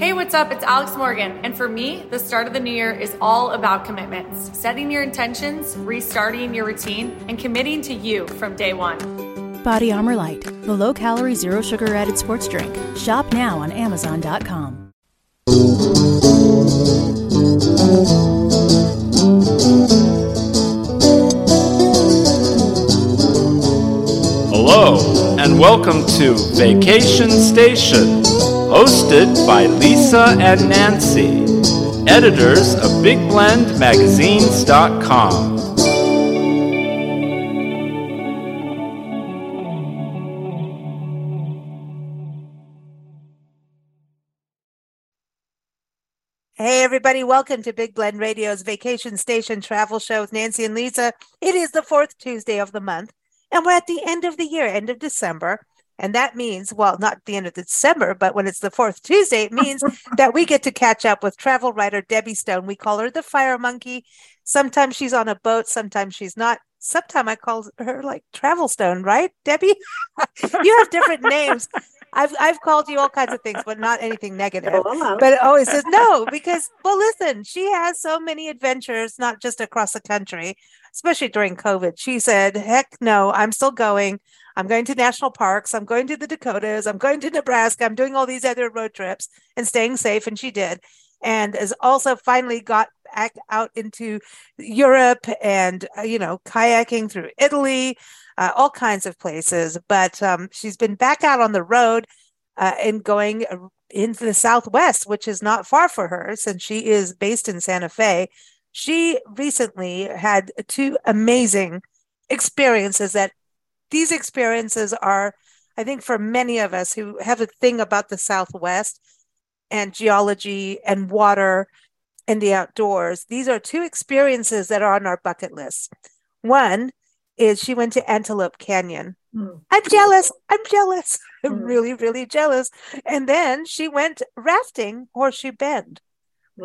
Hey, what's up? It's Alex Morgan. And for me, the start of the new year is all about commitments setting your intentions, restarting your routine, and committing to you from day one. Body Armor Lyte, the low calorie, zero sugar added sports drink. Shop now on Amazon.com. Hello, and welcome to Vacation Station, hosted by Lisa and Nancy, editors of BigBlendMagazines.com. Hey, everybody, welcome to Big Blend Radio's Vacation Station Travel Show with Nancy and Lisa. It is the fourth Tuesday of the month, and we're at the end of the year, end of December. And that means, well, not the end of December, but when it's the fourth Tuesday, it means that we get to catch up with travel writer Debbie Stone. We call her the Fire Monkey. Sometimes she's on a boat, sometimes she's not. Sometimes I call her like Travel Stone, right, Debbie? you have different names. I've I've called you all kinds of things, but not anything negative. Oh, But it always says no because well, listen, she has so many adventures, not just across the country, especially during COVID. She said, "Heck no, I'm still going. I'm going to national parks. I'm going to the Dakotas. I'm going to Nebraska. I'm doing all these other road trips and staying safe." And she did, and has also finally got back out into Europe and uh, you know kayaking through Italy uh, all kinds of places. But um, she's been back out on the road uh, and going into the Southwest, which is not far for her since she is based in Santa Fe. She recently had two amazing experiences that these experiences are, I think, for many of us who have a thing about the Southwest and geology and water and the outdoors, these are two experiences that are on our bucket list. One is she went to Antelope Canyon. Mm. I'm jealous. I'm jealous. I'm Mm. really, really jealous. And then she went rafting Horseshoe Bend.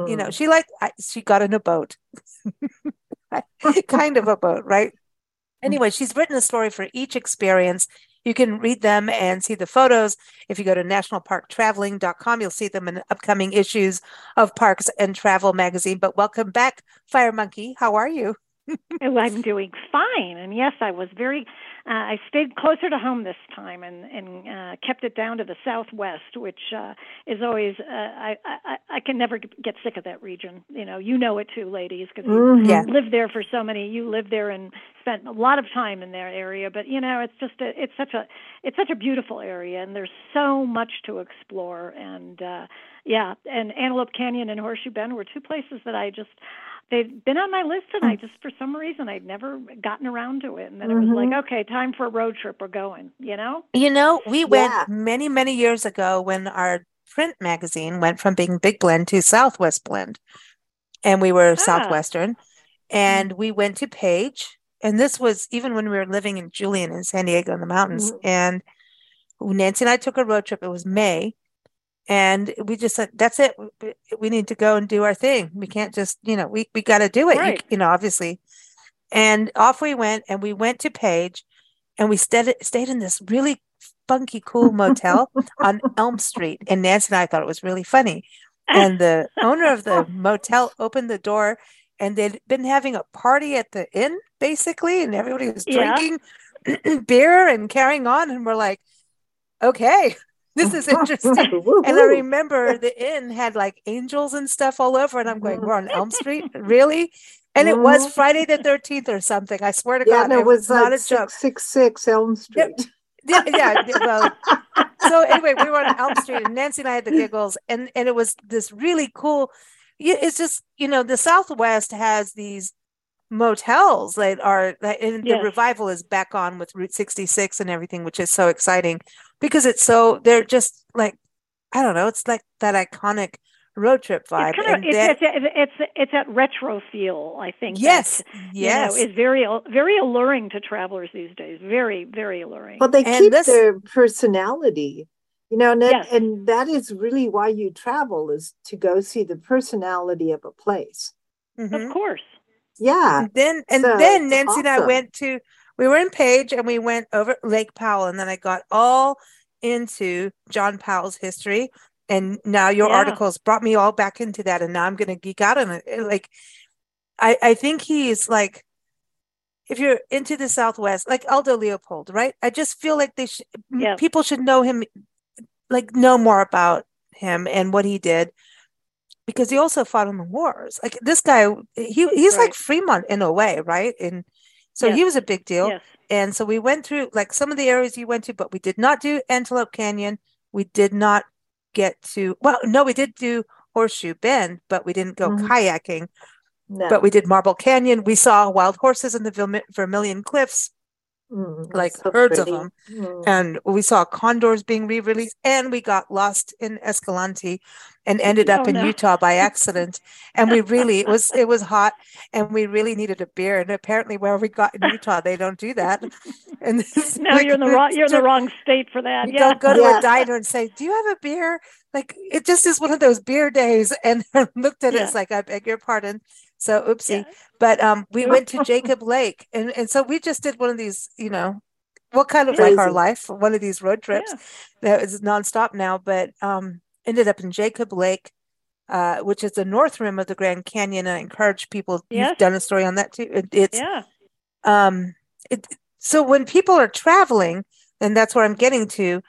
You know, Mm. she like I, she got in a boat, kind of a boat, right? Anyway, she's written a story for each experience. You can read them and see the photos. If you go to nationalparktraveling.com, you'll see them in upcoming issues of Parks and Travel magazine. But welcome back, Fire Monkey. How are you? Oh, I'm doing fine, and yes, I was very. Uh, I stayed closer to home this time, and and uh, kept it down to the southwest, which uh, is always. Uh, I, I I can never get sick of that region. You know, you know it too, ladies, because Mhm. Yeah. you lived there for so many. You lived there and spent a lot of time in that area. But you know, it's just a. It's such a. It's such a beautiful area, and there's so much to explore. And uh, yeah, and Antelope Canyon and Horseshoe Bend were two places that I just they'd been on my list and I just for some reason I'd never gotten around to it and then it was like okay time for a road trip we're going you know You know, we went many, many years ago when our print magazine went from being Big Blend to Southwest Blend. And we were Ah. Southwestern. And we went to Page. And this was even when we were living in Julian in San Diego in the mountains. Mhm. And Nancy and I took a road trip. It was May. And we just said, that's it. We- need to go and do our thing. We can't just, you know, we, we got to do it, you, Right. you know, obviously. And off we went and we went to Page and we stayed, stayed in this really funky, cool motel on Elm Street. And Nancy and I thought it was really funny. And the owner of the motel opened the door and they'd been having a party at the inn, basically, and everybody was Yeah. drinking beer and carrying on. And we're like, okay, this is interesting. And I remember the inn had like angels and stuff all over, and I'm going, we're on Elm Street, really? And it was Mhm. Friday the 13th or something. I swear to Yeah, God, no, it was not like a joke. six six six Elm Street. Yeah, yeah. Well, so anyway, we were on Elm Street, and Nancy and I had the giggles, and and it was this really cool. It's just you know the Southwest has these motels that are and Yes. the revival is back on with Route 66 and everything, which is so exciting because it's so they're just like I don't know, it's like that iconic road trip vibe. it's kind of and it's, that- it's it's it's that retro feel I think yes, that, yes. you know, is very very alluring to travelers these days very very alluring Well, they And keep this- their personality, you know, and, that, Yes. and that is really why you travel is to go see the personality of a place. Mhm. of course Yeah. And then and So then it's Nancy and I went to we were in Page and we went over Lake Powell and then I got all into John Powell's history. And now your Yeah. articles brought me all back into that and now i'm going to geek out on it. Like i i think he's like if you're into the southwest like aldo leopold right? I just feel like they should Yes. people should know him like know more about him and what he did because he also fought in the wars. Like this guy he he's like fremont in a way right? And so he was a big deal Yes. and so we went through like some of the areas you went to, but we did not do Antelope Canyon. We did not get to, well, no, we did do Horseshoe Bend, but we didn't go Mhm. kayaking. No. But we did Marble Canyon. We saw wild horses in the Vermi- Vermilion Cliffs, Mm, like so herds of them. Mm. and we saw condors being re-released. And we got lost in Escalante and ended up Oh, in no. Utah by accident. And we really, it was it was hot, and we really needed a beer. And apparently, where we got in Utah, they don't do that. And this- No, you're in the wrong. You're in the wrong state for that. You Yeah. don't go to Yeah. a diner and say, "Do you have a beer?" Like it just is one of those beer days. And looked at it, Yeah. it's like, "I beg your pardon." So oopsie. Yeah. But um, we went to Jacob Lake, and and so we just did one of these, you know, what kind of like our life, one of these road trips Yeah. that is nonstop now. But um, ended up in Jacob Lake. Uh, which is the north rim of the Grand Canyon, and I encourage people. Yes. You've done a story on that too. It, it's Yeah. um it so when people are traveling and that's where i'm getting to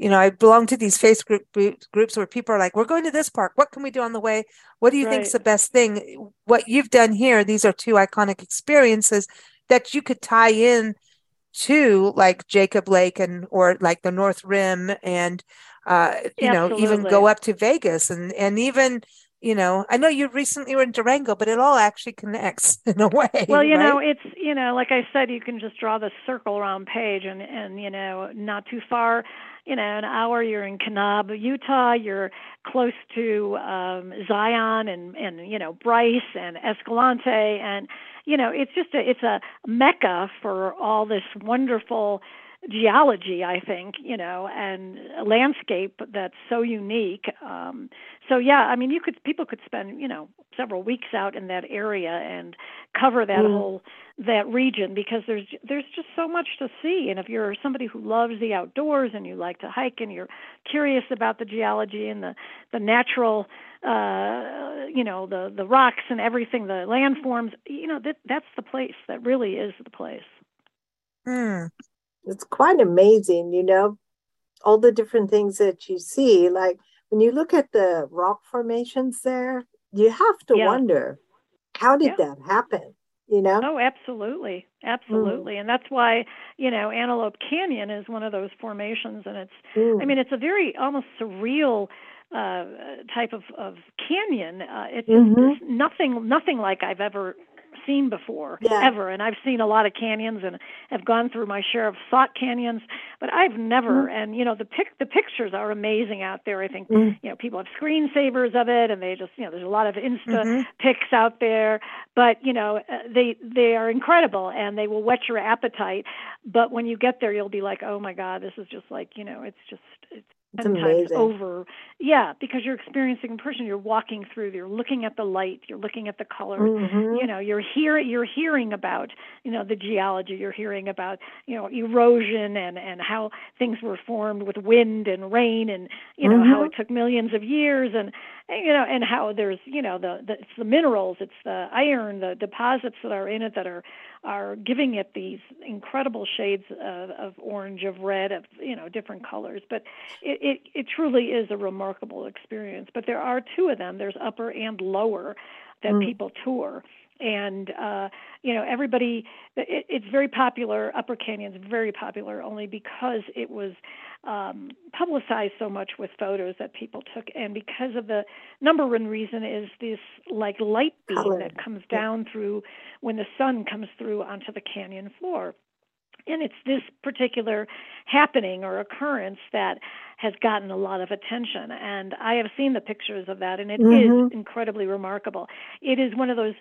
you know i belong to these facebook group, groups where people are like we're going to this park. What can we do on the way? What do you Right. the best thing? What you've done here these are two iconic experiences that you could tie in to like jacob lake and or like the north rim and uh you know even go up to vegas and and even you know i know you recently were in durango but it all actually connects in a way Well, you know, it's you know, like I said, you can just draw the circle around Page, and and you know, not too far, you know, an hour you're in Kanab, Utah. You're close to um, Zion and and you know Bryce and Escalante, and you know, it's just a it's a mecca for all this wonderful geology i think you know and a landscape that's so unique um so yeah i mean you could people could spend you know several weeks out in that area and cover that Mm. whole that region because there's there's just so much to see and if you're somebody who loves the outdoors and you like to hike and you're curious about the geology and the the natural uh you know the the rocks and everything the landforms you know that that's the place that really is the place Hmm. It's quite amazing, you know, all the different things that you see. Like when you look at the rock formations there, you have to Yeah. wonder how did Yeah. that happen? You know? Oh, absolutely. Absolutely. And that's why, you know, Antelope Canyon is one of those formations and it's Mm. I mean, it's a very almost surreal uh type of of canyon. Uh it's Mhm. it's nothing nothing like I've ever seen before Yeah. ever and I've seen a lot of canyons and have gone through my share of slot canyons but I've never Mhm. and you know the pic the pictures are amazing out there I think Mm. you know people have screensavers of it and they just you know there's a lot of insta Mhm. pics out there but you know uh, they they are incredible and they will whet your appetite but when you get there you'll be like oh my god this is just like you know it's just it's It's 10 times amazing. over yeah because you're experiencing in person you're walking through you're looking at the light you're looking at the color Mhm. you know you're hear you're hearing about you know the geology you're hearing about you know erosion and and how things were formed with wind and rain and you know how Mhm. it took millions of years and, you know and how there's you know the, the it's the minerals it's the iron the deposits that are in it that are are giving it these incredible shades of, of orange of red of you know different colors. But it, it it truly is a remarkable experience. But there are two of them. There's upper and lower that Mm. people tour and uh you know everybody it, it's very popular upper canyon's very popular only because it was um publicized so much with photos that people took and because of the number one reason is this like light beam Color. that comes Yeah. down through when the sun comes through onto the canyon floor and it's this particular happening or occurrence that has gotten a lot of attention and i have seen the pictures of that and it is Mhm. incredibly remarkable it is one of those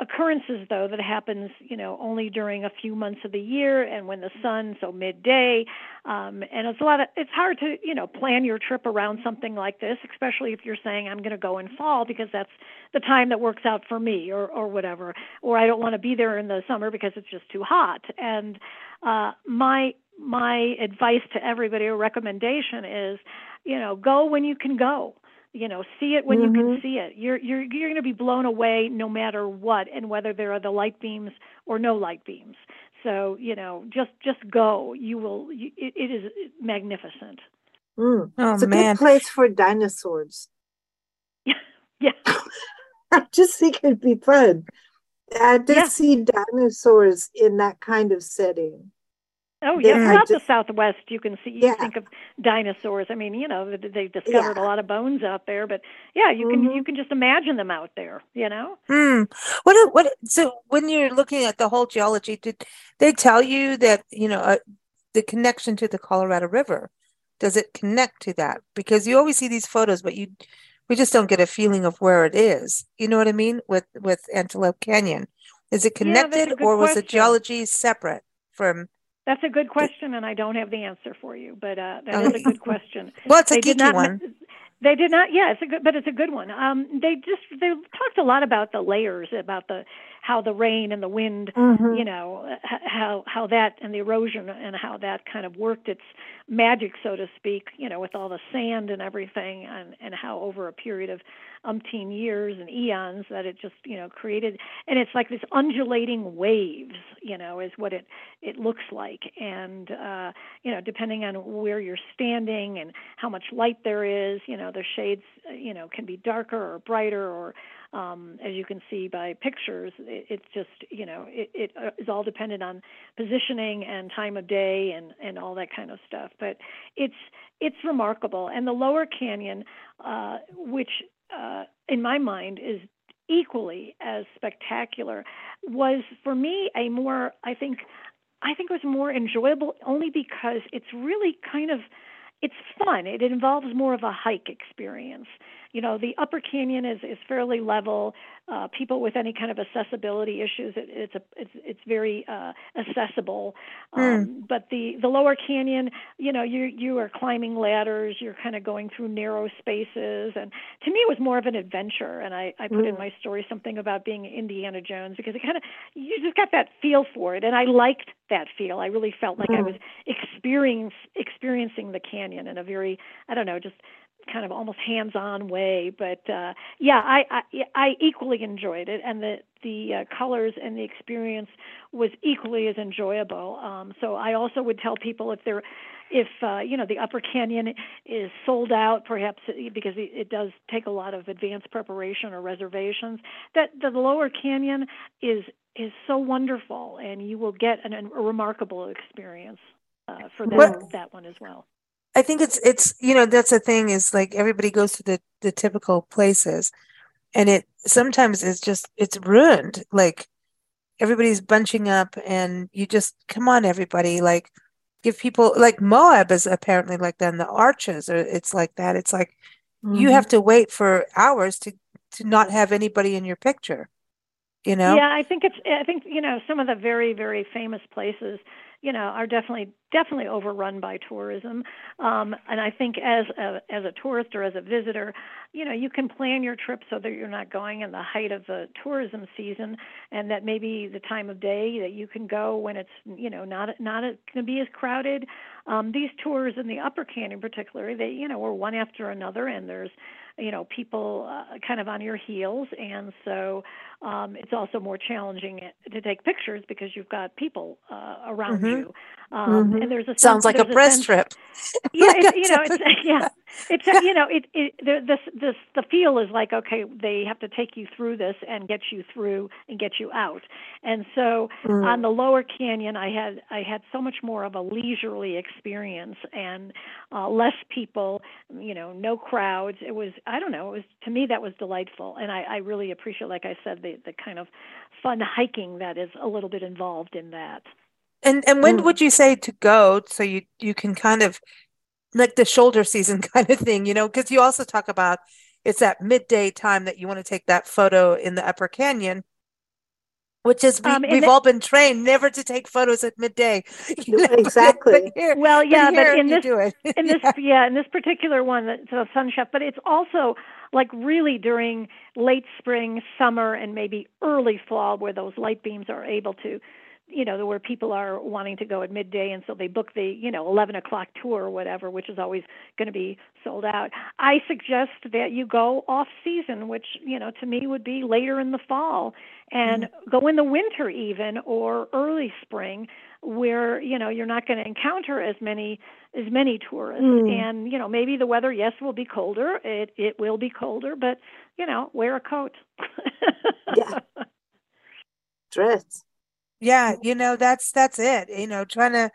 occurrences though that happens you know only during a few months of the year and when the sun so midday. Um and it's a lot of it's hard to you know plan your trip around something like this especially if you're saying i'm going to go in fall because that's the time that works out for me or or whatever. Or i don't want to be there in the summer because it's just too hot. And uh my my advice to everybody or recommendation is you know, go when you can go. You know, see it when mm-hmm. you can see it. You're you're you're going to be blown away no matter what, and whether there are the light beams or no light beams. So you know, just just go. You will. it, it is magnificent. Mm. Oh, it's a man. good place for dinosaurs. yeah. I just think it'd be fun. I did yeah. see dinosaurs in that kind of setting. Oh yeah, throughout just, the Southwest, you can see. You yeah. think of dinosaurs. I mean, you know, they discovered yeah. a lot of bones out there, but yeah, you can mm-hmm. you can just imagine them out there. You know. Hmm. What what? So when you're looking at the whole geology, did they tell you that you know uh, the connection to the Colorado River? Does it connect to that? Because you always see these photos, but you we just don't get a feeling of where it is. You know what I mean? With with Antelope Canyon, is it connected yeah, or was question. the geology separate from? That's a good question, and I don't have the answer for you, but uh, that is a good question. well, it's a they geeky one. They did not. Yeah, it's a good, but it's a good one. Um, they just they talked a lot about the layers, about the how the rain and the wind, mm-hmm. you know, how how that and the erosion and how that kind of worked its magic, so to speak, you know, with all the sand and everything, and and how over a period of umpteen years and eons that it just you know created, and it's like this undulating waves, you know, is what it it looks like, and uh, you know, depending on where you're standing and how much light there is, you know, the shades, you know, can be darker or brighter or um, as you can see by pictures, it, it's just you know it, it uh, all dependent on positioning and time of day and and all that kind of stuff. But it's it's remarkable, and the lower canyon, uh, which uh, in my mind is equally as spectacular, was for me a more I think I think it was more enjoyable only because it's really kind of it's fun. It involves more of a hike experience you know the upper canyon is is fairly level uh, people with any kind of accessibility issues it, it's a it's it's very uh, accessible hmm. um, mm. but the the lower canyon you know you you are climbing ladders you're kind of going through narrow spaces and to me it was more of an adventure and i i put mm. in hmm. my story something about being indiana jones because it kind of you just got that feel for it and i liked that feel i really felt like mm. i hmm. was experiencing experiencing the canyon in a very i don't know just kind of almost hands-on way. But uh, yeah, I, I I equally enjoyed it, and the the uh, colors and the experience was equally as enjoyable. Um, so I also would tell people if they're if uh, you know the Upper Canyon is sold out, perhaps because it does take a lot of advanced preparation or reservations, that the Lower Canyon is is so wonderful, and you will get an, a remarkable experience uh, for that, that one as well. I think it's it's you know that's the thing is like everybody goes to the the typical places, and it sometimes it's just it's ruined. Like everybody's bunching up, and you just come on, everybody, like give people like Moab is apparently like that. And the arches or it's like that. It's like mm-hmm. you have to wait for hours to to not have anybody in your picture. You know? Yeah, I think it's I think you know some of the very very famous places you know are definitely definitely overrun by tourism. Um, and i think as a as a tourist or as a visitor you know you can plan your trip so that you're not going in the height of the tourism season and that maybe the time of day that you can go when it's you know not not going to be as crowded. Um, these tours in the upper canyon particularly they you know were one after another and there's you know people uh, kind of on your heels. And so um, it's also more challenging to take pictures because you've got people uh, around mm-hmm. you um, mm-hmm. and there's a sounds like a press trip yeah it's, you know it's yeah it's you know it, it this this the feel is like okay they have to take you through this and get you through and get you out and so mm. on the lower canyon i had i had so much more of a leisurely experience and uh less people you know no crowds it was i don't know it was to me that was delightful and i i really appreciate like i said the the kind of fun hiking that is a little bit involved in that and and when mm. would you say to go so you you can kind of like the shoulder season kind of thing, you know, because you also talk about it's that midday time that you want to take that photo in the upper canyon which is we, um, have all been trained never to take photos at midday you know? exactly here, well yeah but, but in this in this yeah. yeah. in this particular one the sun chef but it's also like really during late spring summer and maybe early fall where those light beams are able to you know where people are wanting to go at midday and so they book the you know 11 o'clock tour or whatever which is always going to be sold out i suggest that you go off season which you know to me would be later in the fall and mm-hmm. go in the winter even or early spring where you know you're not going to encounter as many as many tourists. Mm. and you know maybe the weather yes will be colder. It it will be colder but you know wear a coat. Yeah. Dress. Yeah you know that's that's it. You know trying to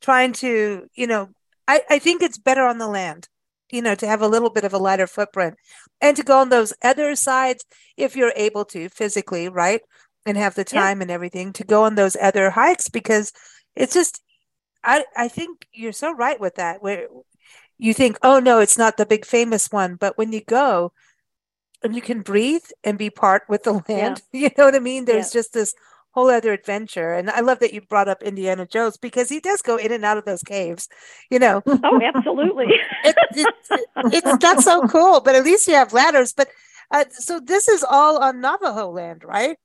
trying to you know i i think it's better on the land you know to have a little bit of a lighter footprint and to go on those other sides if you're able to physically right and have the time yeah. and everything to go on those other hikes because it's just I I think you're so right with that where you think oh no it's not the big famous one. But when you go and you can breathe and be part with the land yeah. you know what I mean? There's yeah. just this whole other adventure. And I love that you brought up Indiana Jones because he does go in and out of those caves you know? Oh absolutely. It, it, it, it's not so cool. But at least you have ladders. But uh, so this is all on Navajo land right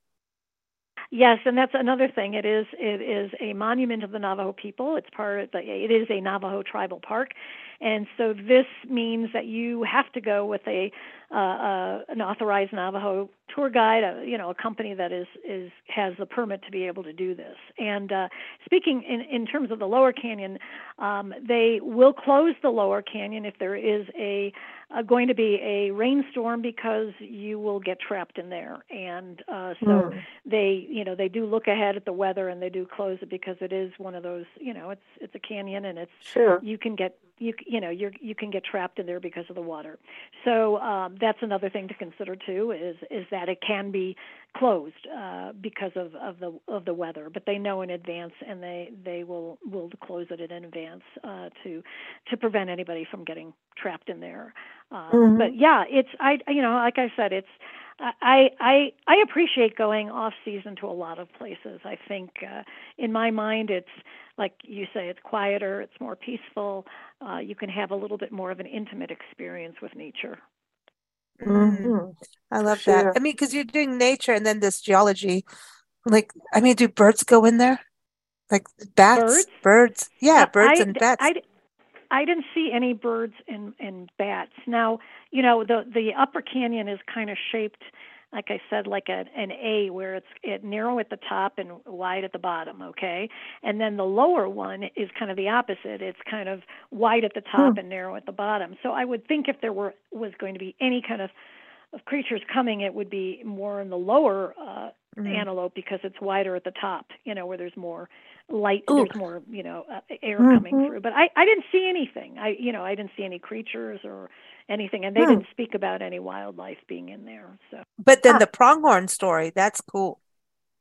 Yes, and that's another thing. It is it is a monument of the Navajo people. It's part of the, it is a Navajo tribal park, and so this means that you have to go with a uh, uh, an authorized Navajo tour guide, a, you know, a company that is is has the permit to be able to do this. And uh, speaking in in terms of the Lower Canyon, um, they will close the Lower Canyon if there is a uh, going to be a rainstorm because you will get trapped in there. And uh, so mm. they, you know, they do look ahead at the weather and they do close it because it is one of those, you know, it's it's a canyon and it's sure. you can get you you know you you can get trapped in there because of the water. So um, that's another thing to consider too is is that it can be closed uh, because of, of the of the weather, but they know in advance and they they will will close it in advance uh, to to prevent anybody from getting trapped in there. Uh, mm-hmm. But yeah, it's I you know like I said it's I I I appreciate going off season to a lot of places. I think uh, in my mind it's like you say it's quieter, it's more peaceful. Uh, you can have a little bit more of an intimate experience with nature. Mm-hmm. I love sure. that. I mean, because you're doing nature and then this geology. Like, I mean, do birds go in there? Like bats, birds, birds. yeah, birds I, and bats. I, I didn't see any birds and and bats. Now, you know, the the upper canyon is kind of shaped like I said, like a, an A where it's it narrow at the top and wide at the bottom, okay? And then the lower one is kind of the opposite. It's kind of wide at the top hmm. and narrow at the bottom. So I would think if there were was going to be any kind of of creatures coming, it would be more in the lower uh, mm-hmm. antelope because it's wider at the top, you know, where there's more light, Ooh. there's more, you know, uh, air mm-hmm. coming through. But I, I didn't see anything. I, you know, I didn't see any creatures or anything, and they hmm. didn't speak about any wildlife being in there. So, but then ah. the pronghorn story, that's cool.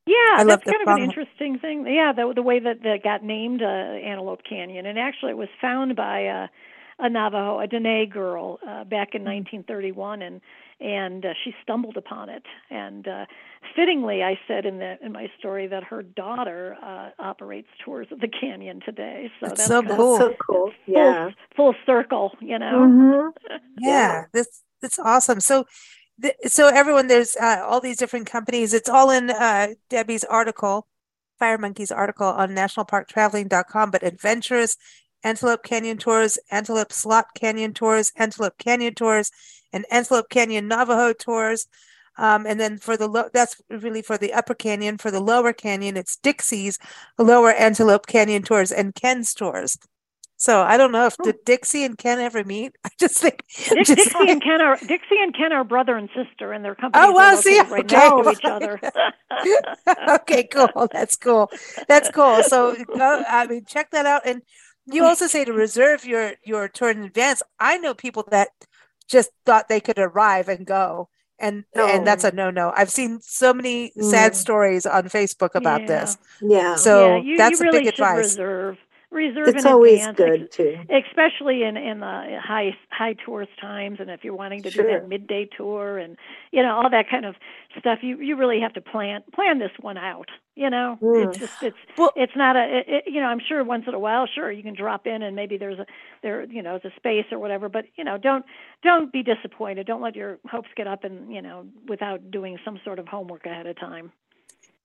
Yeah, I that's kind of an interesting thing. Yeah, the the way that that got named uh, Antelope Canyon, and actually it was found by a, a Navajo, a Dene girl, uh, back in 1931, hmm. and and uh, she stumbled upon it. And uh, fittingly, I said in the in my story that her daughter uh, operates tours of the canyon today. So that's, that's so cool. so cool. Yeah, full, full circle. You know. Mm-hmm. yeah, this that's awesome. So. so everyone, there's uh, all these different companies. It's all in uh, Debbie's article, Fire Monkey's article on nationalparktraveling.com. But adventurous Antelope Canyon Tours, Antelope Slot Canyon Tours, Antelope Canyon Tours, and Antelope Canyon Navajo Tours. Um, and then for the low, that's really for the upper canyon. For the lower canyon, it's Dixie's Lower Antelope Canyon Tours and Ken's Tours. So I don't know if oh. did Dixie and Ken ever meet. I just think Dick, just Dixie like, and Ken are Dixie and Ken are brother and sister, and their companies oh, well, see, right okay. next to each other. okay, cool. That's cool. That's cool. So go, I mean, check that out. And you also say to reserve your your tour in advance. I know people that just thought they could arrive and go and no. and that's a no no. I've seen so many sad mm. stories on Facebook about yeah. this. Yeah. So yeah, you, that's you really a big advice. Reserve reserve it's always advance, good too. Especially in in the high high tourist times and if you're wanting to sure. do that midday tour and you know all that kind of stuff you you really have to plan plan this one out you know? Mm. it's just it's well, it's not a it, it, you know i'm sure once in a while sure you can drop in and maybe there's a there you know there's a space or whatever but you know don't don't be disappointed. Don't let your hopes get up and you know without doing some sort of homework ahead of time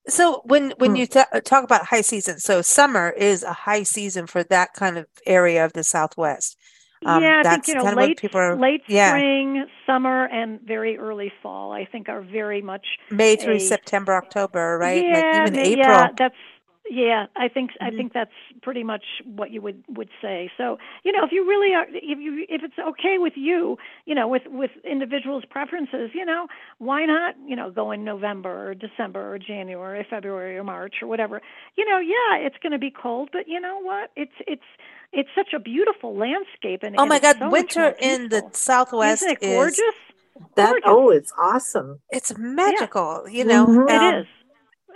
So when when Hmm. you ta- talk about high season, so summer is a high season for that kind of area of the Southwest. Um, yeah, I that's think you know kind of late people are late yeah. spring, summer, and very early fall. I think are very much May through a- September, October, right? Yeah, like even April. Yeah, that's yeah. I think I Mhm. think that's pretty much what you would would say. So you know, if you really are, if you if it's okay with you, you know, with with individuals' preferences, you know, why not, you know, go in November or December or January, February or March or whatever. You know, yeah, it's going to be cold, but you know what? It's it's it's such a beautiful landscape and oh my it's God, so winter in the. Southwest Isn't it is gorgeous? That Gorgeous. oh, it's awesome. it's magical, you know. Mhm. um, It is.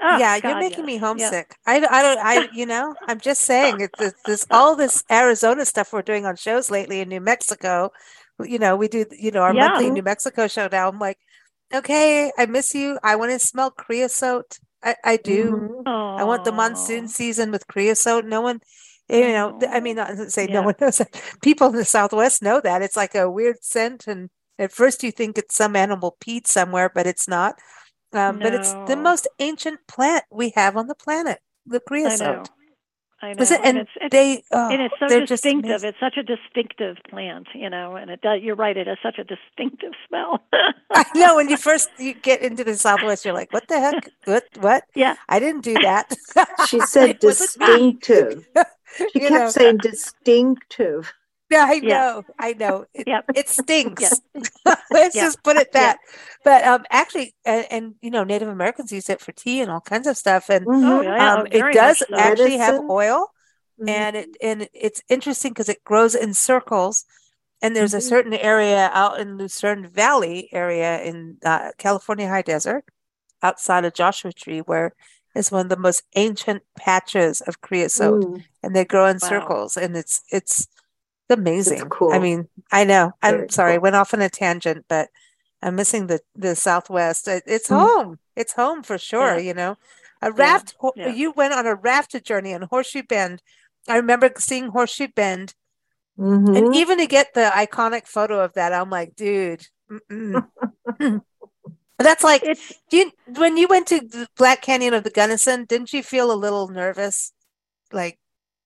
Oh, yeah, you're God, making me yes. Yeah. homesick. I, I don't, I, you know, I'm just saying it's this, this all this Arizona stuff we're doing on shows lately in New Mexico. You know, we do, you know, our Yeah. monthly New Mexico show now. I'm like, okay, I miss you. I want to smell creosote. I, I do. Mhm. I want the monsoon season with creosote. No one, you know, I mean, not to say no one knows that. People in the Southwest know that. It's like a weird scent. And at first you think it's some animal peat somewhere, but it's not. Um, But it's the most ancient plant we have on the planet, the creosote. I know. I know. Is it? and And it's, it's they, oh, and it's so distinctive. It's such a distinctive plant, you know, and it does. You're right. It has such a distinctive smell. I know when you first you get into the Southwest, you're like, what the heck? What? What? yeah. I didn't do that. She said It wasn't me. distinctive. She kept know. saying distinctive. Yeah, I Yeah. know. I know. It, Yep. it stinks. Let's Yeah. just put it Yeah. that. But um, actually, and, and you know, Native Americans use it for tea and all kinds of stuff. And Oh, Mhm. yeah. um, it does so. actually have Medicine. oil, Mhm. and it and it's interesting because it grows in circles. And there's a Mhm. certain area out in Lucerne Valley area in uh, California High Desert, outside of Joshua Tree, where is one of the most ancient patches of creosote Mm. and they grow in Wow. circles and it's it's amazing. I cool. mean, I know. I'm Very sorry, I cool. went off on a tangent, but I'm missing the the Southwest. It's Mm. home. It's home for sure, Yeah. you know. A raft ho- yeah. you went on a raft journey in Horseshoe Bend. I remember seeing Horseshoe Bend Mhm. and even to get the iconic photo of that, I'm like, dude. That's like It's you, when you went to Black Canyon of the Gunnison, didn't you feel a little nervous? Like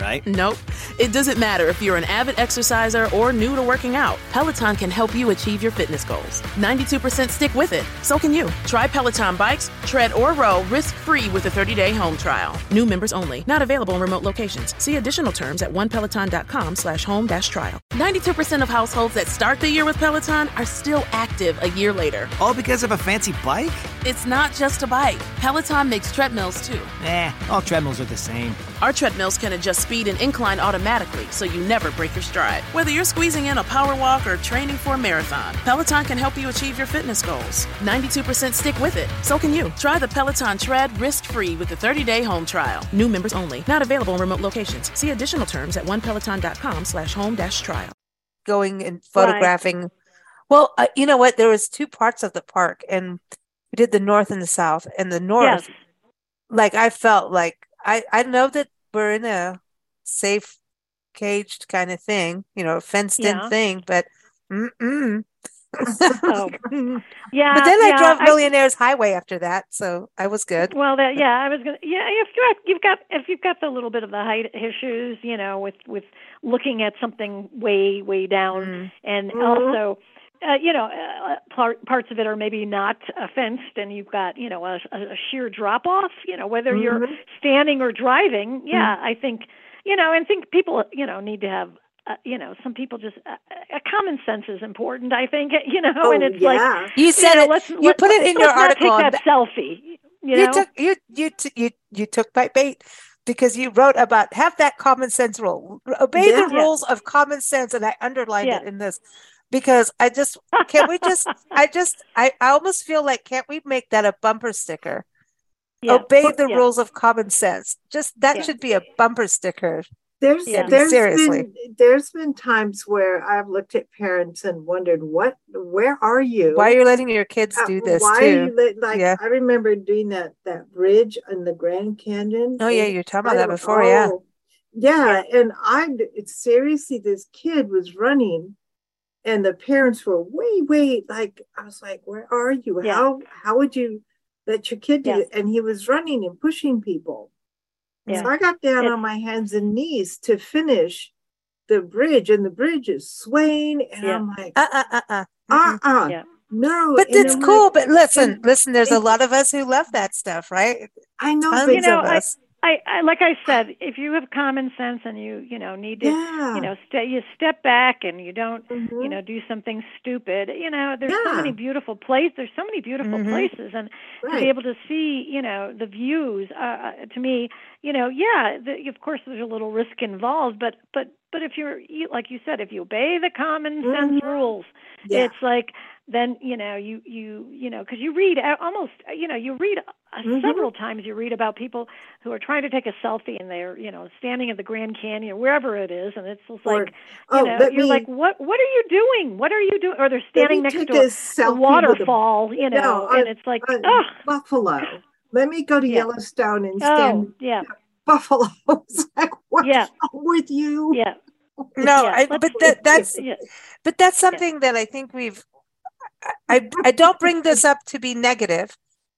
right? Nope. It doesn't matter if you're an avid exerciser or new to working out. Peloton can help you achieve your fitness goals. 92% stick with it. So can you. Try Peloton bikes, tread, or row risk-free with a 30-day home trial. New members only. Not available in remote locations. See additional terms at onepeloton.com slash home dash trial. 92% of households that start the year with Peloton are still active a year later. All because of a fancy bike? It's not just a bike. Peloton makes treadmills too. Eh, all treadmills are the same. Our treadmills can adjust speed and incline automatically so you never break your stride. Whether you're squeezing in a power walk or training for a marathon, Peloton can help you achieve your fitness goals. 92% stick with it. So can you. Try the Peloton Tread risk-free with the 30-day home trial. New members only. Not available in remote locations. See additional terms at onepeloton.com slash home dash trial. going and photographing. Well, uh, you know what? There was two parts of the park, and we did the north and the south. And the north, yes. like I felt like I I know that we're in a safe, caged kind of thing, you know, fenced in Yeah. thing, but mm-mm. Oh. Yeah. but then I drove Millionaires Highway after that, so I was good. Well, that yeah, I was gonna yeah. If you you've got if you've got the little bit of the height issues, you know, with with looking at something way way down, Mm. and Mhm. also, uh, you know, uh, part, parts of it are maybe not uh, fenced, and you've got you know a, a sheer drop off. You know, whether you're Mhm. standing or driving. Yeah, Mm. I think you know, and think people you know need to have. Uh, you know, some people just uh, uh, common sense is important. I think you know, Oh, and it's like. You said you know, it. let's, you let- put it in let's your not article. Take and that selfie. You, you took you you t- you you took my bait because you wrote about have that common sense rule obey the Yeah. rules of common sense and i underlined it in this because i just can't we just i just I, I almost feel like can't we make that a bumper sticker Yeah. obey the Yeah. rules of common sense just that Yeah. should be a bumper sticker There's Yeah. there's Seriously. been there's been times where I've looked at parents and wondered what where are you? Why are you letting your kids Uh, do this why are you too? let- like Yeah. I remember doing that that bridge in the Grand Canyon. Oh yeah, you're talking about that before, yeah. oh, yeah, and I seriously this kid was running and the parents were way way like I was like where are you? Yeah. How how would you let your kid do Yeah. And he was running and pushing people. Yeah. So I got down It's- on my hands and knees to finish the bridge, and the bridge is swaying, and Yeah. I'm like, Uh uh uh uh. uh uh, Yeah. no. But it's cool. like, But listen, listen. There's a lot of us who love that stuff, right? I know, Tons but You know, of us. I, I I, like I said, if you have common sense and you you know need to yeah, you know stay you step back and you don't you Mhm. know do something stupid you know there's so many beautiful places there's so many beautiful Mhm. places and to be able to see you know the views uh, uh, to me you know yeah the, of course there's a little risk involved but but but if you're you, like you said if you obey the common sense Mhm. rules yeah. it's like then you know you you you know because you read uh, almost you know you read uh, Mhm. several times you read about people who are trying to take a selfie and they're you know standing in the Grand Canyon or wherever it is and it's just Or- like oh, you know let you're me, like what what are you doing what are you doing or they're standing next take to a a, a a waterfall you know No, and uh, it's like uh, ugh buffalo. Let me go to Yeah. Yellowstone and stand oh yeah buffalo. Like, what's Yeah. wrong with you? yeah No, yeah, I, but that, that's yeah but that's something that I think we've. I I don't bring this up to be negative,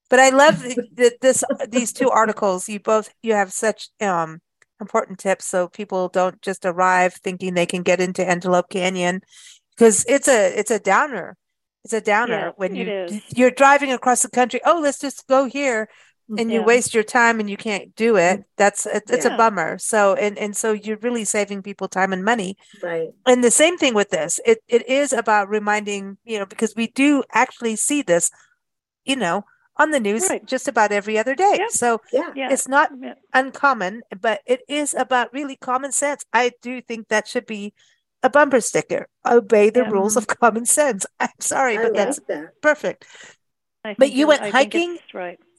but I love that this these two articles. You both you have such um important tips, so people don't just arrive thinking they can get into Antelope Canyon, because it's a it's a downer. It's a downer Yeah, when you you're driving across the country. Oh, let's just go here, and you waste your time and you can't do it. Mm, that's it, it's a bummer. So and and so you're really saving people time and money Right. and the same thing with this it, it is about reminding you know because we do actually see this you know on the news Right. just about every other day Yep. so Yeah. yeah it's not yeah. uncommon but it is about really common sense i do think that should be a bumper sticker obey the Yeah. rules of common sense i'm sorry I but that's that. perfect I But you went hiking? right Yeah,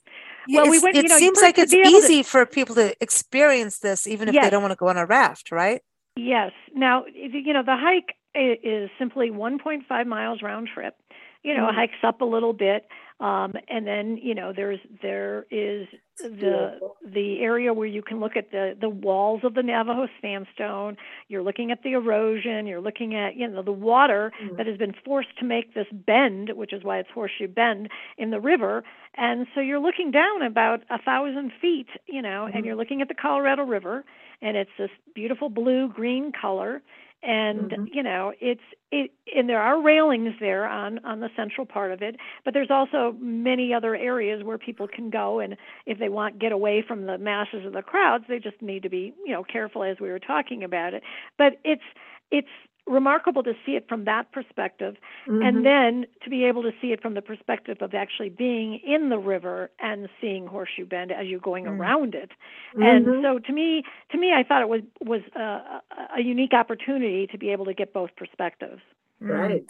Well, we went- it you know, seems like it's able to- easy for people to experience this even if they don't want to go on a raft right Yes. Now, you you know, the hike is simply 1.5 miles round trip. You know, Mm. it hikes up a little bit, um, and then you know, there's there is the the area where you can look at the the walls of the Navajo sandstone. You're looking at the erosion. You're looking at you know the water Mm. that has been forced to make this bend, which is why it's Horseshoe Bend in the river. And so you're looking down about a thousand feet, you know, and Mhm. you're looking at the Colorado River, and it's this beautiful blue green color and Mhm. you know it's it and there are railings there on on the central part of it but there's also many other areas where people can go and if they want get away from the masses of the crowds they just need to be you know careful as we were talking about it but it's it's remarkable to see it from that perspective Mhm. and then to be able to see it from the perspective of actually being in the river and seeing horseshoe bend as you're going Mm. around it and Mhm. so to me to me i thought it was was a, a, a unique opportunity to be able to get both perspectives Mm. right.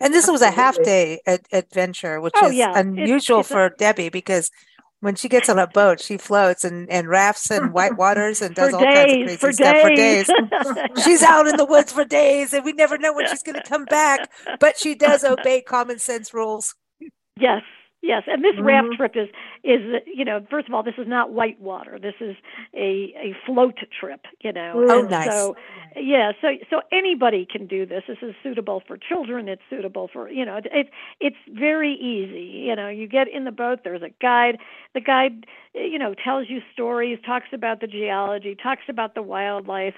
And this was a half day ad- adventure, which Oh, is yeah. Unusual it's a- for Debbie because when she gets on a boat, she floats and, and rafts and white waters and does for all kinds of days crazy stuff days, for days. she's out in the woods for days and we never know when she's going to come back, but she does obey common sense rules. yes yes and this raft Mhm. trip is is you know first of all this is not white water. This is a a float trip you know Oh, and nice. so yeah so so anybody can do this. This is suitable for children. It's suitable for you know it, it it's very easy. You know you get in the boat there's a guide. The guide you know tells you stories talks about the geology talks about the wildlife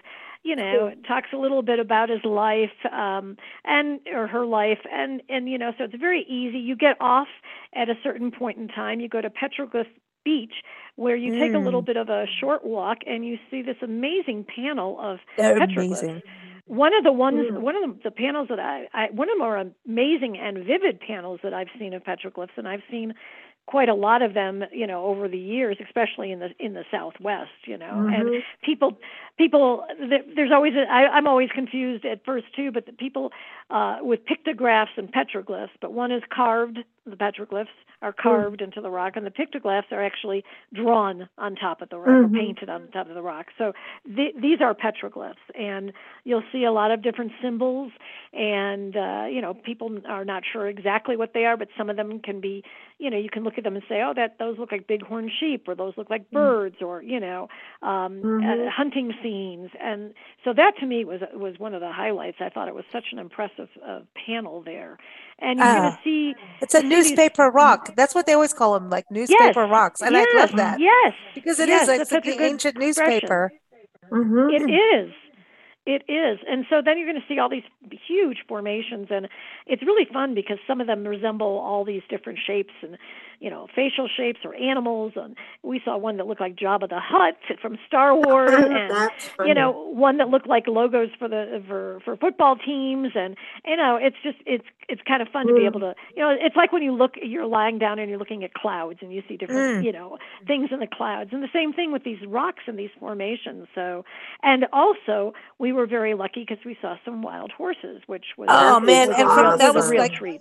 you know talks a little bit about his life um and or her life and and you know so it's very easy you get off at a certain point in time you go to petroglyph beach where you take a little Mm. bit of a short walk and you see this amazing panel of They're petroglyphs amazing. one of the ones Mm. one of the, the panels that I, I one of the more amazing and vivid panels that I've seen of petroglyphs and I've seen quite a lot of them you know over the years especially in the in the southwest you know and Mhm. people people there's always a, I, I'm always confused at first too but the people uh with pictographs and petroglyphs but one is carved the petroglyphs are carved mm. into the rock, and the pictographs are actually drawn on top of the rock mm-hmm. or painted on top of the rock. So th- these are petroglyphs, and you'll see a lot of different symbols. And uh, you know, people are not sure exactly what they are, but some of them can be, you know, you can look at them and say, oh, that those look like bighorn sheep, or those look like mm. birds, mm-hmm. or you know, um, mm-hmm. uh, hunting scenes. And so that to me was was one of the highlights. I thought it was such an impressive uh, panel there and you're uh, going to see it's a newspaper rock that's what they always call them like newspaper yes, rocks and yes, i love that yes because it yes, is like the ancient newspaper mm-hmm. it is it is. And so then you're going to see all these huge formations and it's really fun because some of them resemble all these different shapes and you know, facial shapes or animals and we saw one that looked like Jabba the Hutt from Star Wars and you know, one that looked like logos for the for for football teams and you know, it's just it's it's kind of fun mm. to be able to you know, it's like when you look you're lying down and you're looking at clouds and you see different, mm. you know, things in the clouds. And the same thing with these rocks and these formations. So and also we were very lucky because we saw some wild horses, which was oh man, was and from, that was a real like, treat.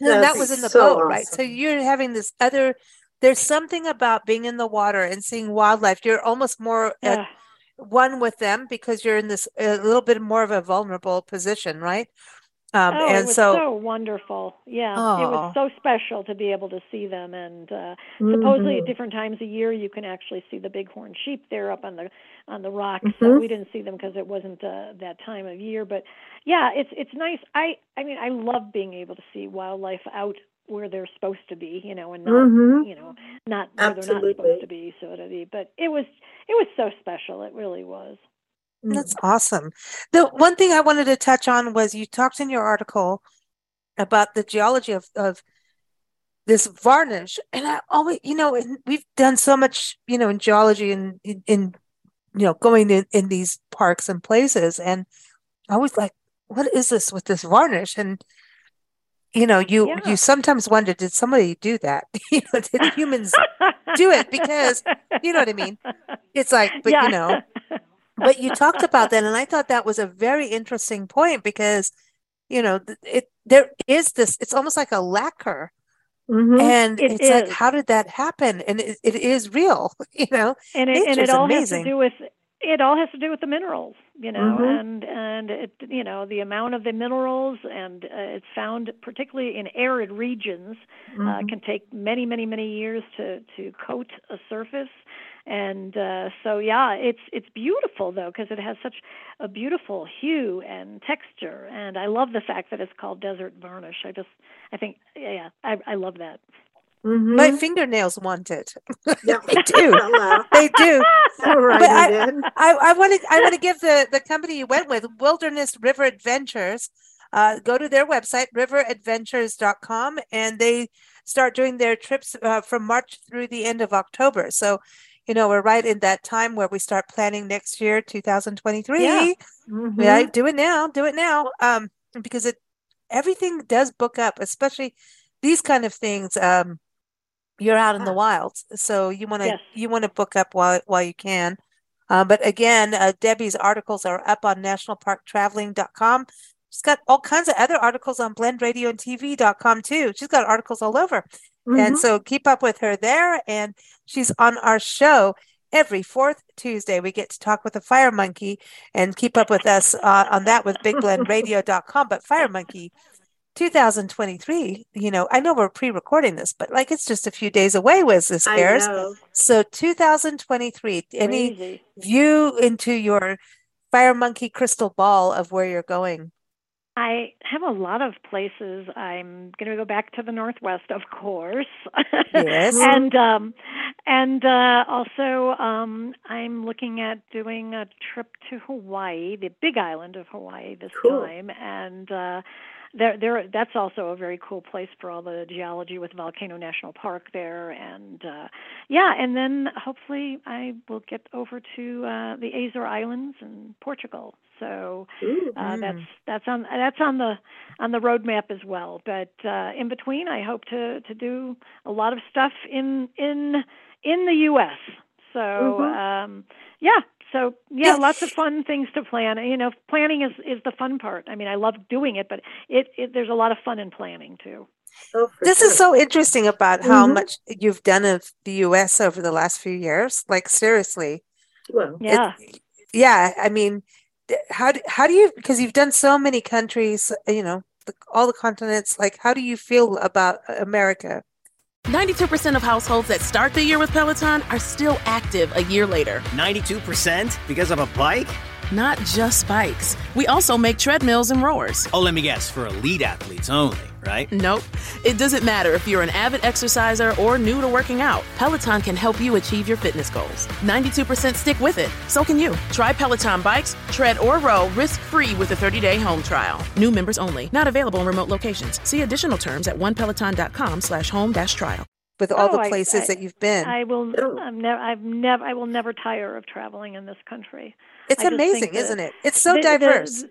And that was in the so boat, awesome. right? So you're having this other. There's something about being in the water and seeing wildlife. You're almost more yeah. at one with them because you're in this a little bit more of a vulnerable position, right? Um, oh, and it was so, so wonderful. Yeah, oh. it was so special to be able to see them. And uh, mm-hmm. supposedly, at different times a year, you can actually see the bighorn sheep there up on the on the rocks. Mm-hmm. So we didn't see them because it wasn't uh, that time of year. But yeah, it's it's nice. I I mean, I love being able to see wildlife out where they're supposed to be, you know, and not mm-hmm. you know not where Absolutely. they're not supposed to be, so to be. But it was it was so special. It really was. Mm. That's awesome. The one thing I wanted to touch on was you talked in your article about the geology of, of this varnish. And I always, you know, we've done so much, you know, in geology and in, in you know, going in, in these parks and places. And I was like, what is this with this varnish? And you know, you yeah. you sometimes wonder, did somebody do that? you know, did humans do it? Because you know what I mean? It's like, but yeah. you know, but you talked about that and i thought that was a very interesting point because you know it there is this it's almost like a lacquer mm-hmm. and it it's is. like how did that happen and it, it is real you know and it, and it all amazing. has to do with it all has to do with the minerals you know mm-hmm. and and it you know the amount of the minerals and uh, it's found particularly in arid regions uh, mm-hmm. uh, can take many many many years to to coat a surface and uh, so yeah it's it's beautiful though because it has such a beautiful hue and texture and i love the fact that it's called desert varnish i just i think yeah i i love that Mm-hmm. My fingernails want it. Yeah. they do. they do. Right, but I, I, I want to I want to give the the company you went with, Wilderness River Adventures. Uh, go to their website, riveradventures.com, and they start doing their trips uh, from March through the end of October. So you know, we're right in that time where we start planning next year, 2023. Yeah. Mm-hmm. yeah do it now, do it now. Um, because it everything does book up, especially these kind of things. Um, you're out in the wild, so you want to yes. you want to book up while while you can. Uh, but again, uh, Debbie's articles are up on nationalparktraveling.com. She's got all kinds of other articles on blendradioandtv.com too. She's got articles all over. Mm-hmm. And so keep up with her there. And she's on our show every fourth Tuesday. We get to talk with a fire monkey and keep up with us uh, on that with bigblendradio.com. But Fire Monkey 2023, you know, I know we're pre recording this, but like it's just a few days away with this airs. So 2023, any Crazy. view into your Fire Monkey crystal ball of where you're going? I have a lot of places. I'm going to go back to the Northwest, of course. Yes. and um, and uh, also, um, I'm looking at doing a trip to Hawaii, the Big Island of Hawaii this cool. time, and. Uh, there, there, that's also a very cool place for all the geology with Volcano National Park there, and uh, yeah, and then hopefully I will get over to uh, the Azore Islands in Portugal. So uh, that's that's on that's on the on the roadmap as well. But uh, in between, I hope to to do a lot of stuff in in in the U.S. So mm-hmm. um, yeah, so yeah, lots of fun things to plan. You know, planning is is the fun part. I mean, I love doing it, but it, it there's a lot of fun in planning too. Oh, This sure. is so interesting about how Mhm. much you've done of the US over the last few years. Like seriously. well. Yeah. It- yeah, I mean, th- how do, how do you because you've done so many countries, you know, the, all the continents, like how do you feel about America? 92% of households that start the year with Peloton are still active a year later. 92% because of a bike? Not just bikes. We also make treadmills and rowers. Oh, let me guess, for elite athletes only, right? Nope. It doesn't matter if you're an avid exerciser or new to working out. Peloton can help you achieve your fitness goals. 92% stick with it. So can you. Try Peloton bikes, tread, or row risk-free with a 30-day home trial. New members only. Not available in remote locations. See additional terms at onepeloton.com slash home dash trial. with all Oh, the places I- that you've been. I will. I'm never. I've never. I will never tire of traveling in this country. It's I amazing, isn't it? It's so the- the- diverse.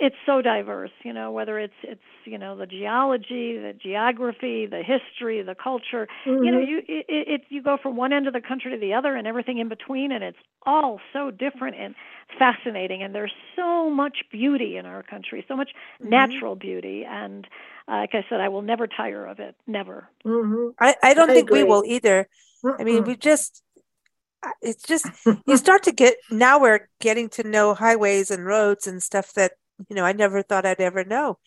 it's so diverse. You know, whether it's it's you know the geology, the geography, the history, the culture. You know, you it, it, it you go from one end of the country to the other, and everything in between, and it's all so different and fascinating. And there's so much beauty in our country, so much Mm-hmm. natural beauty, and uh, like I said, I will never tire of it. Never. Mhm. I, I don't I think we will either. I mean, we just, I- it's just, you start to get, now we're getting to know highways and roads and stuff that, you know, I never thought I'd ever know.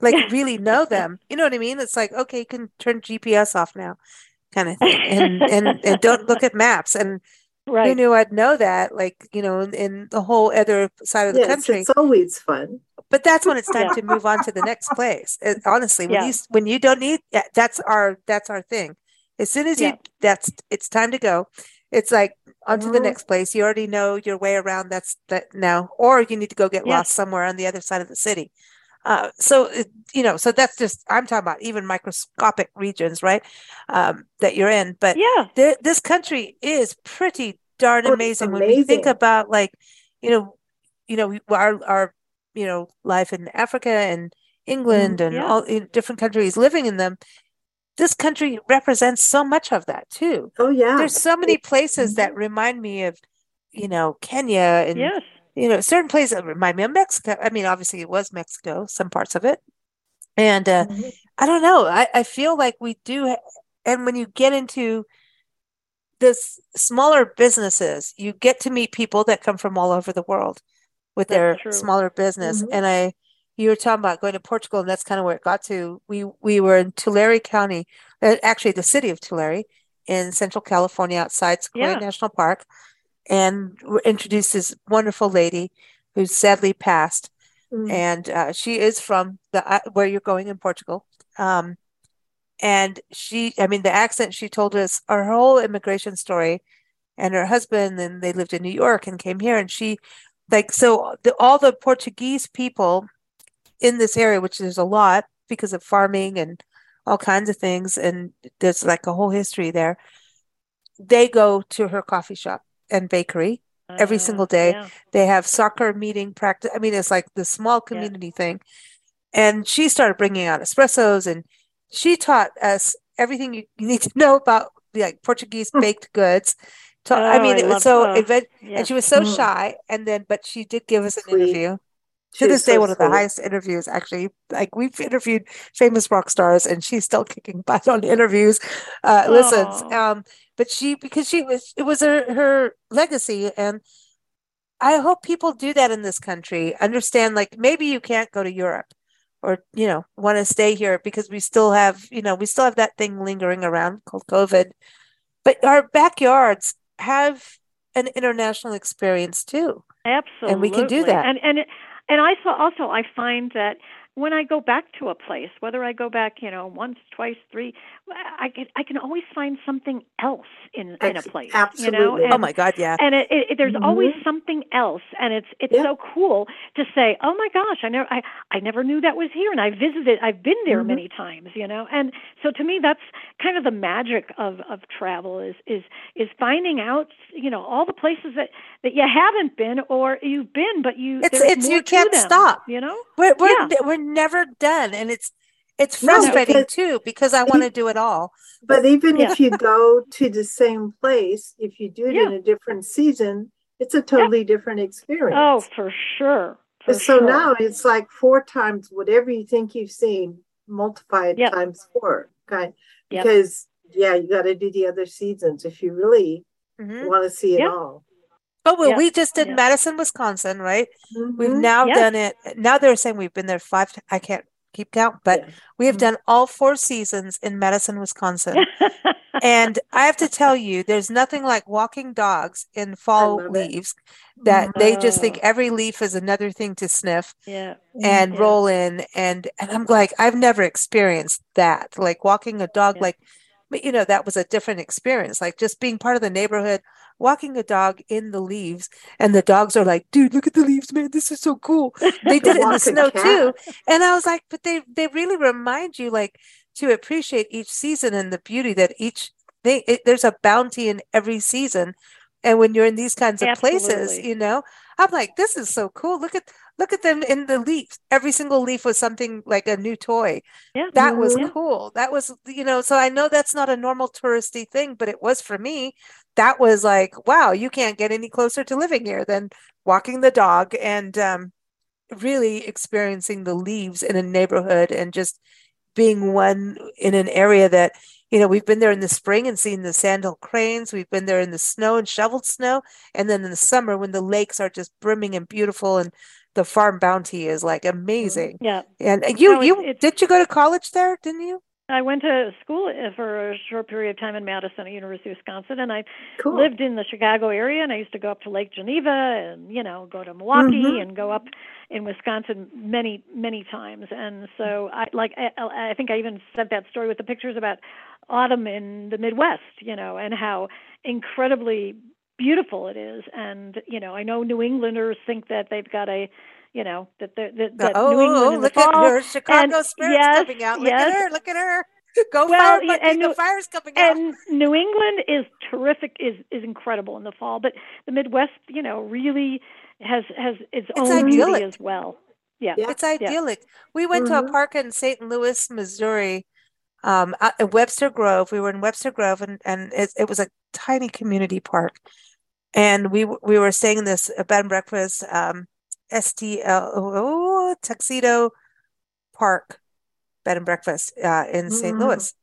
Like really know them. You know what I mean? It's like, okay, you can turn GPS off now, kind of thing. And and and don't look at maps. And who knew I'd know that? Like, you know, in, in the whole other side of the yes, country. it's always fun. But that's when it's time Yeah. to move on to the next place. It- honestly, when Yeah. you when you don't need yeah, that's our that's our thing. As soon as you that's it's time to go. It's like on to the next place. You already know your way around. That's that now, or you need to go get Yeah. lost somewhere on the other side of the city. Uh, so it, you know, so that's just I'm talking about even microscopic regions, right? Um, that you're in, but Yeah. there, this country is pretty darn it's amazing when we think about like you know you know our our you know life in Africa and England and Yeah. all different countries living in them this country represents so much of that too Oh yeah. there's so many places that remind me of you know Kenya and Yes. you know certain places that remind me of Mexico I mean obviously it was Mexico some parts of it and uh Mhm. I don't know. I, I feel like we do. ha- And when you get into this smaller businesses, you get to meet people that come from all over the world with That's their true. smaller business. Mhm. And I, you were talking about going to Portugal, and that's kind of where it got to. We we were in Tulare County, uh, actually the city of Tulare in Central California, outside Sequoia Yeah. National Park, and were introduced this wonderful lady who sadly passed Mm. and uh, she is from the uh, where you're going in Portugal. Um, and she, I mean, the accent she told us her whole immigration story, and her husband, and they lived in New York and came here, and she, like, so the, all the Portuguese people in this area, which there's a lot because of farming and all kinds of things, and there's like a whole history there. They go to her coffee shop and bakery every Uh, single day. yeah. They have soccer meeting practice. I mean, it's like the small community thing. And she started bringing out espressos and she taught us everything you, you need to know about like Portuguese baked goods. Ta- I Oh, mean, I it was so, event- Yeah. and she was so Mm. shy. And then, but she did give us an Sweet. interview. To this day, so one of the sweet. highest interviews, actually. Like we've interviewed famous rock stars, and she's still kicking butt on interviews. Uh, listens, um, but she because she was it was her her legacy, and I hope people do that in this country. Understand, like maybe you can't go to Europe, or you know, want to stay here because we still have you know we still have that thing lingering around called COVID, but our backyards have an international experience too. Absolutely. And we can do that. And and it- and I also I find that when I go back to a place, whether I go back, you know, once, twice, three, I can I can always find something else in in a Ex- place. You know, and, oh my God, yeah. and it, it, it- there's always Mhm. something else, and it's it's Yeah. so cool to say, oh my gosh, I never I I never knew that was here, and I visited, I've been there Mhm. many times, you know, and so to me that's kind of the magic of of travel is is is finding out, you know, all the places that that you haven't been or you've been, but you It's- it's- you can't them, stop. you know. We're we're Yeah. we're never done, and it's it's No, frustrating because- too because I want to do it all. But even Yeah. if you go to the same place, if you do it in a different season, it's a totally different experience. Oh, for sure. For so sure. now it's like four times whatever you think you've seen, multiply it Yep. times four. Okay. Yep. Because yeah, you got to do the other seasons if you really Mhm. want to see it Yep. all. But well, Yeah, we just did yeah. Madison, Wisconsin, right? We've Mhm. now Yes. done it. Now they're saying we've been there five. I can't keep count, but Yeah. we have Mhm. done all four seasons in Madison, Wisconsin. and I have to tell you, there's nothing like walking dogs in fall love it. leaves that they just think Oh. every leaf is another thing to sniff yeah. and Yeah. roll in and and I'm like I've never experienced that like walking a dog like but you know that was a different experience like just being part of the neighborhood walking a dog in the leaves and the dogs are like dude look at the leaves man. This is so cool. They did it in the snow too. And I was like but they they really remind you like to appreciate each season and the beauty that each thing it, there's a bounty in every season. And when you're in these kinds of places you know i'm like this is so cool. Look at look at them in the leaves every single leaf was something like a new toy. Yeah. that was Yeah. cool. That was you know so i know that's not a normal touristy thing but it was for me. That was like wow you can't get any closer to living here than walking the dog and um really experiencing the leaves in a neighborhood and just being one in an area that you know we've been there in the spring and seen the sandhill cranes. We've been there in the snow and shoveled snow. And then in the summer when the lakes are just brimming and beautiful and the farm bounty is like amazing Yeah. and you No, it's- you it's- did you go to college there didn't you I went to school uh, for a short period of time in Madison at University of Wisconsin, and I Cool. lived in the Chicago area. And I used to go up to Lake Geneva, and you know, go to Milwaukee, Mhm. and go up in Wisconsin many, many times. And so, I like, I, I think I even said that story with the pictures about autumn in the Midwest, you know, and how incredibly beautiful it is. And you know, I know New Englanders think that they've got a you know that the, that, that oh, New England oh, look fall, at her chicago and spirit's yes, coming out look yes, at her look at her go Well, fire yeah, monkey and the New- fire's coming out and New England is terrific, is is incredible in the fall, but the Midwest, you know, really has has its, It's own idyllic. beauty as well. Yeah, Yeah. It's idyllic. We went to a Mhm. park in St. Louis, Missouri, um, in Webster Grove. We were in Webster Grove, and and it, it was a tiny community park. And we we were staying in this uh, bed and breakfast, um, STL, oh, Tuxedo Park bed and breakfast uh, in St. Mm. Louis.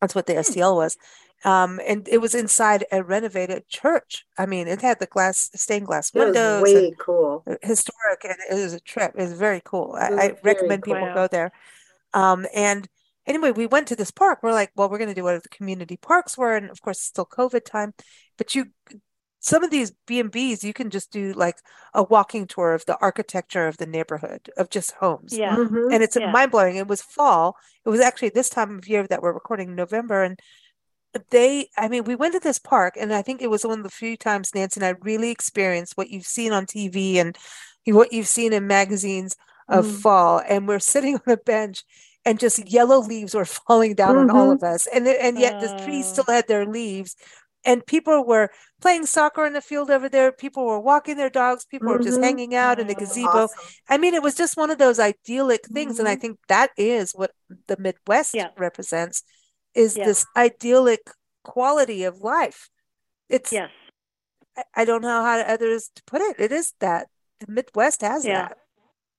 That's what the STL was. Um, and it was inside a renovated church. I mean, it had the glass stained glass was windows and way cool. historic and it was a trip. It was very cool. I, It was I very recommend people cool. go there. Um, and anyway, we went to this park. We're like, well, we're going to do what the community parks were, and of course, it's still COVID time. But you, some of these B and B's, you can just do like a walking tour of the architecture of the neighborhood of just homes. yeah, Mhm. And it's Yeah. mind blowing. It was fall. It was actually this time of year that we're recording November, and they, I mean, we went to this park, and I think it was one of the few times Nancy and I really experienced what you've seen on TV and what you've seen in magazines of Mm. fall. And we're sitting on a bench, and just yellow leaves were falling down on all of us, and and yet the trees Oh. still had their leaves. And people were playing soccer in the field over there. People were walking their dogs. People were just Mhm. hanging out in Oh. gazebo. Awesome. I mean, it was just one of those idyllic things, and I Mhm. think that is what the Midwest Yeah. represents is Yeah. this idyllic quality of life. It's yes, I- I don't know how to others to put it. It is that the Midwest has Yeah. that.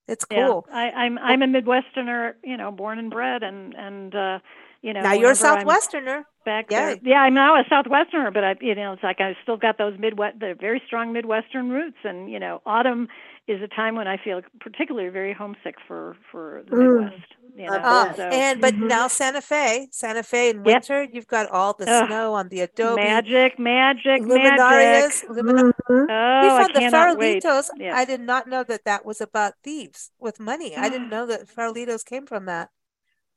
It's yeah. cool. I, I'm I'm a Midwesterner, you know, born and bred, and and uh, you know, Now you're a whenever I'm Southwesterner. back Yeah. there. Yeah, I'm now a Southwesterner, but I, you know, it's like I've still got those Midwest, the very strong Midwestern roots, and you know, autumn is a time when I feel particularly very homesick for for the Mm. Midwest. You know, Ah, so and but Mhm. now Santa Fe, Santa Fe in Yep. winter, you've got all the Ugh. snow on the Adobe magic, magic, magic. luminarias. Lumina- Mhm. Oh, we I found the. Farolitos. Yeah. I did not know that that was about thieves with money. I didn't know that Farolitos came from that.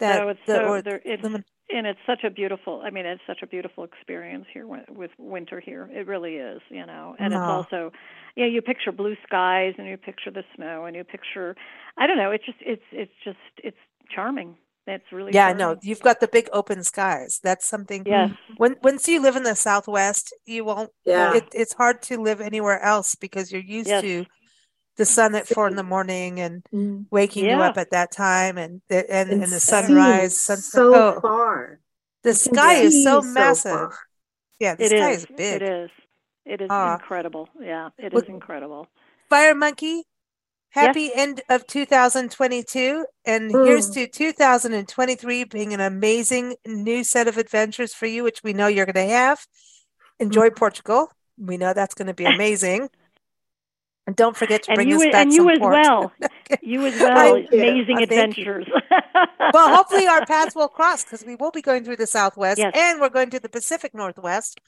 That so it's the, so or there, it's lumin- and it's such a beautiful. I mean, it's such a beautiful experience here with, with winter here. It really is, you know. And it's Aw. also, yeah, you picture blue skies and you picture the snow and you picture, I don't know. It's just, it's, it's just, it's charming. It's really yeah, no, you've got the big open skies. That's something. Yes. When once you live in the Southwest, you won't. Yeah. It, it's hard to live anywhere else because you're used Yes. to the sun at four in the morning and Mm. waking you up at that time and the, and, and, the sunrise, sunset. so oh, far. the sky is so massive. far. yeah, the It sky is. is big. It is. It is Ah. incredible. Yeah, it is What- incredible. Fire monkey, Happy end of 2022. And here's to 2023 being an amazing new set of adventures for you, which we know you're going to have. Enjoy Portugal. We know that's going to be amazing. And don't forget to bring you us back and you as port. well. You as well. You. Amazing adventures. well, hopefully our paths will cross because we will be going through the Southwest Yes. and we're going to the Pacific Northwest,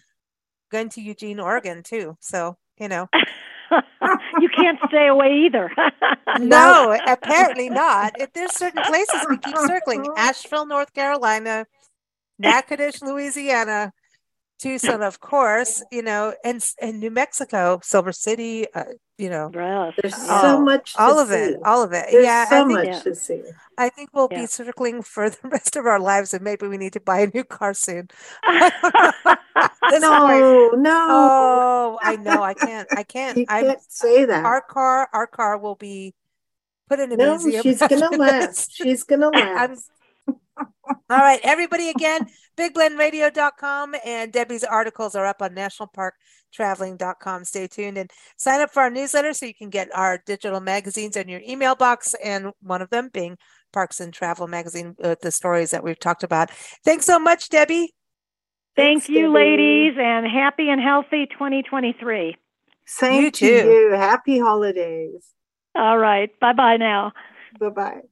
going to Eugene, Oregon too. So, you know, you can't stay away either. no, apparently not. If there's certain places we keep circling Asheville, North Carolina, Natchitoches, Louisiana, Tucson, of course, you know, and and New Mexico, Silver City, uh, you know, There's Oh, so much. To all of see. it, all of it. There's yeah, so I think, much to see. I think we'll Yeah. be circling for the rest of our lives, and maybe we need to buy a new car soon. No, no. Oh, I know. I can't. I can't. You I'm, can't say that. our car, our car will be put in a no, museum. she's gonna last. She's gonna I'm- last. All right, everybody again, bigblendradio.com and Debbie's articles are up on nationalparktraveling.com. Stay tuned and sign up for our newsletter so you can get our digital magazines in your email box and one of them being Parks and Travel magazine with the stories that we've talked about. Thanks so much, Debbie. Thank Thanks, you, Debbie. ladies, and happy and healthy 2023. Same You to too. you. Happy holidays. All right. Bye bye now. Bye bye.